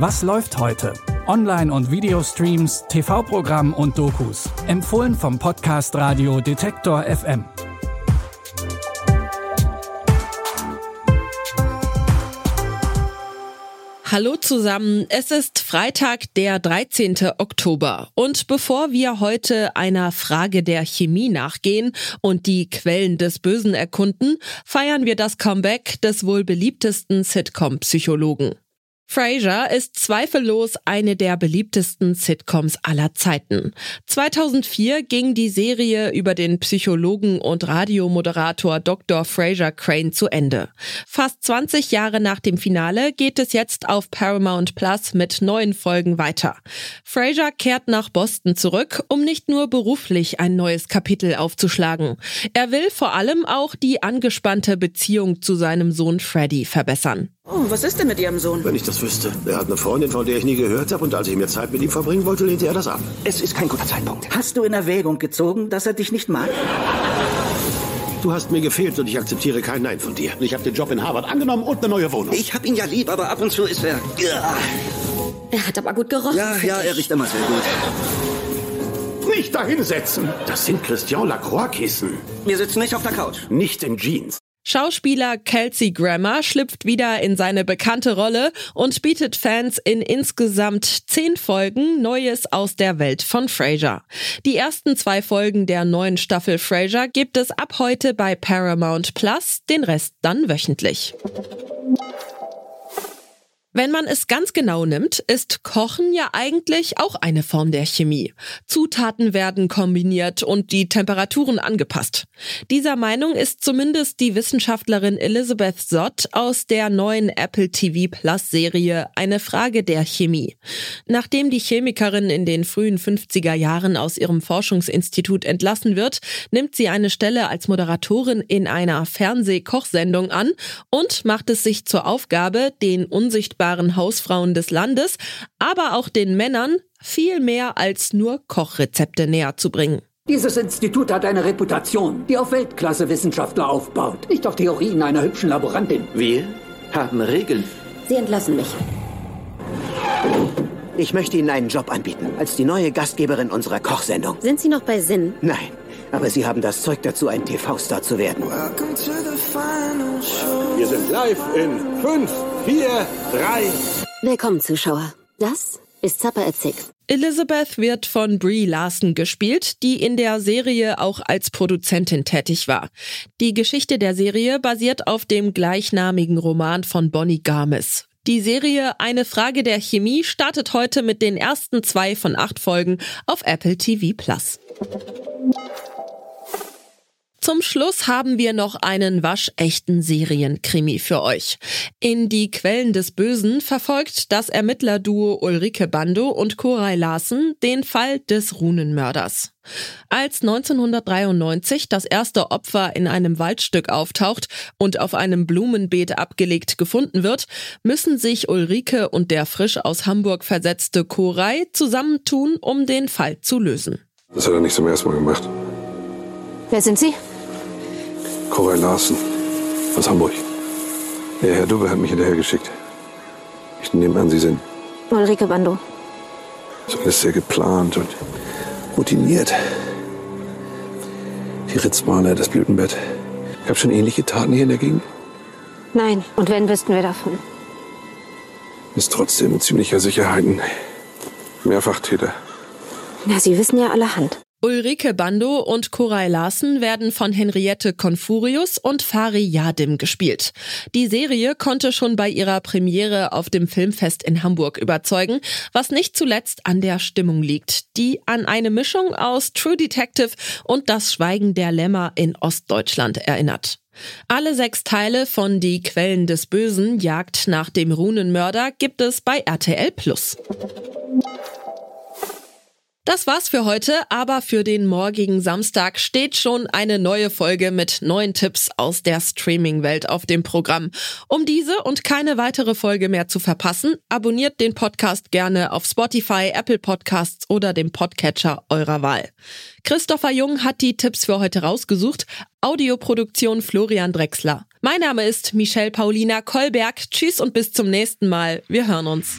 Was läuft heute? Online- und Videostreams, TV-Programm und Dokus. Empfohlen vom Podcast Radio Detektor FM. Hallo zusammen, es ist Freitag, der 13. Oktober. Und bevor wir heute einer Frage der Chemie nachgehen und die Quellen des Bösen erkunden, feiern wir das Comeback des wohl beliebtesten Sitcom-Psychologen. Frasier ist zweifellos eine der beliebtesten Sitcoms aller Zeiten. 2004 ging die Serie über den Psychologen und Radiomoderator Dr. Frasier Crane zu Ende. Fast 20 Jahre nach dem Finale geht es jetzt auf Paramount Plus mit neuen Folgen weiter. Frasier kehrt nach Boston zurück, um nicht nur beruflich ein neues Kapitel aufzuschlagen. Er will vor allem auch die angespannte Beziehung zu seinem Sohn Freddy verbessern. Oh, was ist denn mit Ihrem Sohn? Wenn ich das wüsste. Er hat eine Freundin, von der ich nie gehört habe, und als ich mir Zeit mit ihm verbringen wollte, lehnte er das ab. Es ist kein guter Zeitpunkt. Hast du in Erwägung gezogen, dass er dich nicht mag? Du hast mir gefehlt und ich akzeptiere kein Nein von dir. Ich habe den Job in Harvard angenommen und eine neue Wohnung. Ich hab ihn ja lieb, aber ab und zu ist er... Er hat aber gut gerochen. Ja, ja, er riecht immer sehr gut. Nicht dahinsetzen. Das sind Christian Lacroix-Kissen. Wir sitzen nicht auf der Couch. Nicht in Jeans. Schauspieler Kelsey Grammer schlüpft wieder in seine bekannte Rolle und bietet Fans in insgesamt zehn Folgen Neues aus der Welt von Frasier. Die ersten zwei Folgen der neuen Staffel Frasier gibt es ab heute bei Paramount Plus, den Rest dann wöchentlich. Wenn man es ganz genau nimmt, ist Kochen ja eigentlich auch eine Form der Chemie. Zutaten werden kombiniert und die Temperaturen angepasst. Dieser Meinung ist zumindest die Wissenschaftlerin Elizabeth Sott aus der neuen Apple TV Plus Serie Eine Frage der Chemie. Nachdem die Chemikerin in den frühen 50er Jahren aus ihrem Forschungsinstitut entlassen wird, nimmt sie eine Stelle als Moderatorin in einer Fernsehkochsendung an und macht es sich zur Aufgabe, den unsichtbaren Hausfrauen des Landes, aber auch den Männern viel mehr als nur Kochrezepte näher zu bringen. Dieses Institut hat eine Reputation, die auf Weltklasse-Wissenschaftler aufbaut, nicht auf Theorien einer hübschen Laborantin. Wir haben Regeln. Sie entlassen mich. Ich möchte Ihnen einen Job anbieten, als die neue Gastgeberin unserer Kochsendung. Sind Sie noch bei Sinn? Nein, aber Sie haben das Zeug dazu, ein TV-Star zu werden. Wir sind live in 5, 4, 3. Willkommen, Zuschauer. Das ist Zappa Etzig. Elizabeth wird von Brie Larson gespielt, die in der Serie auch als Produzentin tätig war. Die Geschichte der Serie basiert auf dem gleichnamigen Roman von Bonnie Garmis. Die Serie Eine Frage der Chemie startet heute mit den ersten zwei von acht Folgen auf Apple TV Plus. Zum Schluss haben wir noch einen waschechten Serienkrimi für euch. In Die Quellen des Bösen verfolgt das Ermittlerduo Ulrike Bando und Koray Larsen den Fall des Runenmörders. Als 1993 das erste Opfer in einem Waldstück auftaucht und auf einem Blumenbeet abgelegt gefunden wird, müssen sich Ulrike und der frisch aus Hamburg versetzte Koray zusammentun, um den Fall zu lösen. Das hat er nicht zum ersten Mal gemacht. Wer sind Sie? Koray Larsen aus Hamburg. Der Herr Dubbe hat mich hinterhergeschickt. Ich nehme an, Sie sind Ulrike Bando. so alles sehr geplant und routiniert. Die Ritzmaler, das Blütenbett. Gab schon ähnliche Taten hier in der Gegend? Nein. Und wenn, wüssten wir davon. Ist trotzdem mit ziemlicher Sicherheit ein Mehrfachtäter. Na, Sie wissen ja allerhand. Ulrike Bando und Koray Larsen werden von Henriette Confurius und Fari Yadim gespielt. Die Serie konnte schon bei ihrer Premiere auf dem Filmfest in Hamburg überzeugen, was nicht zuletzt an der Stimmung liegt, die an eine Mischung aus True Detective und das Schweigen der Lämmer in Ostdeutschland erinnert. Alle sechs Teile von Die Quellen des Bösen Jagd nach dem Runenmörder gibt es bei RTL Plus. Das war's für heute, aber für den morgigen Samstag steht schon eine neue Folge mit neuen Tipps aus der Streaming-Welt auf dem Programm. Um diese und keine weitere Folge mehr zu verpassen, abonniert den Podcast gerne auf Spotify, Apple Podcasts oder dem Podcatcher eurer Wahl. Christopher Jung hat die Tipps für heute rausgesucht. Audioproduktion Florian Drexler. Mein Name ist Michelle Paulina Kolberg. Tschüss und bis zum nächsten Mal. Wir hören uns.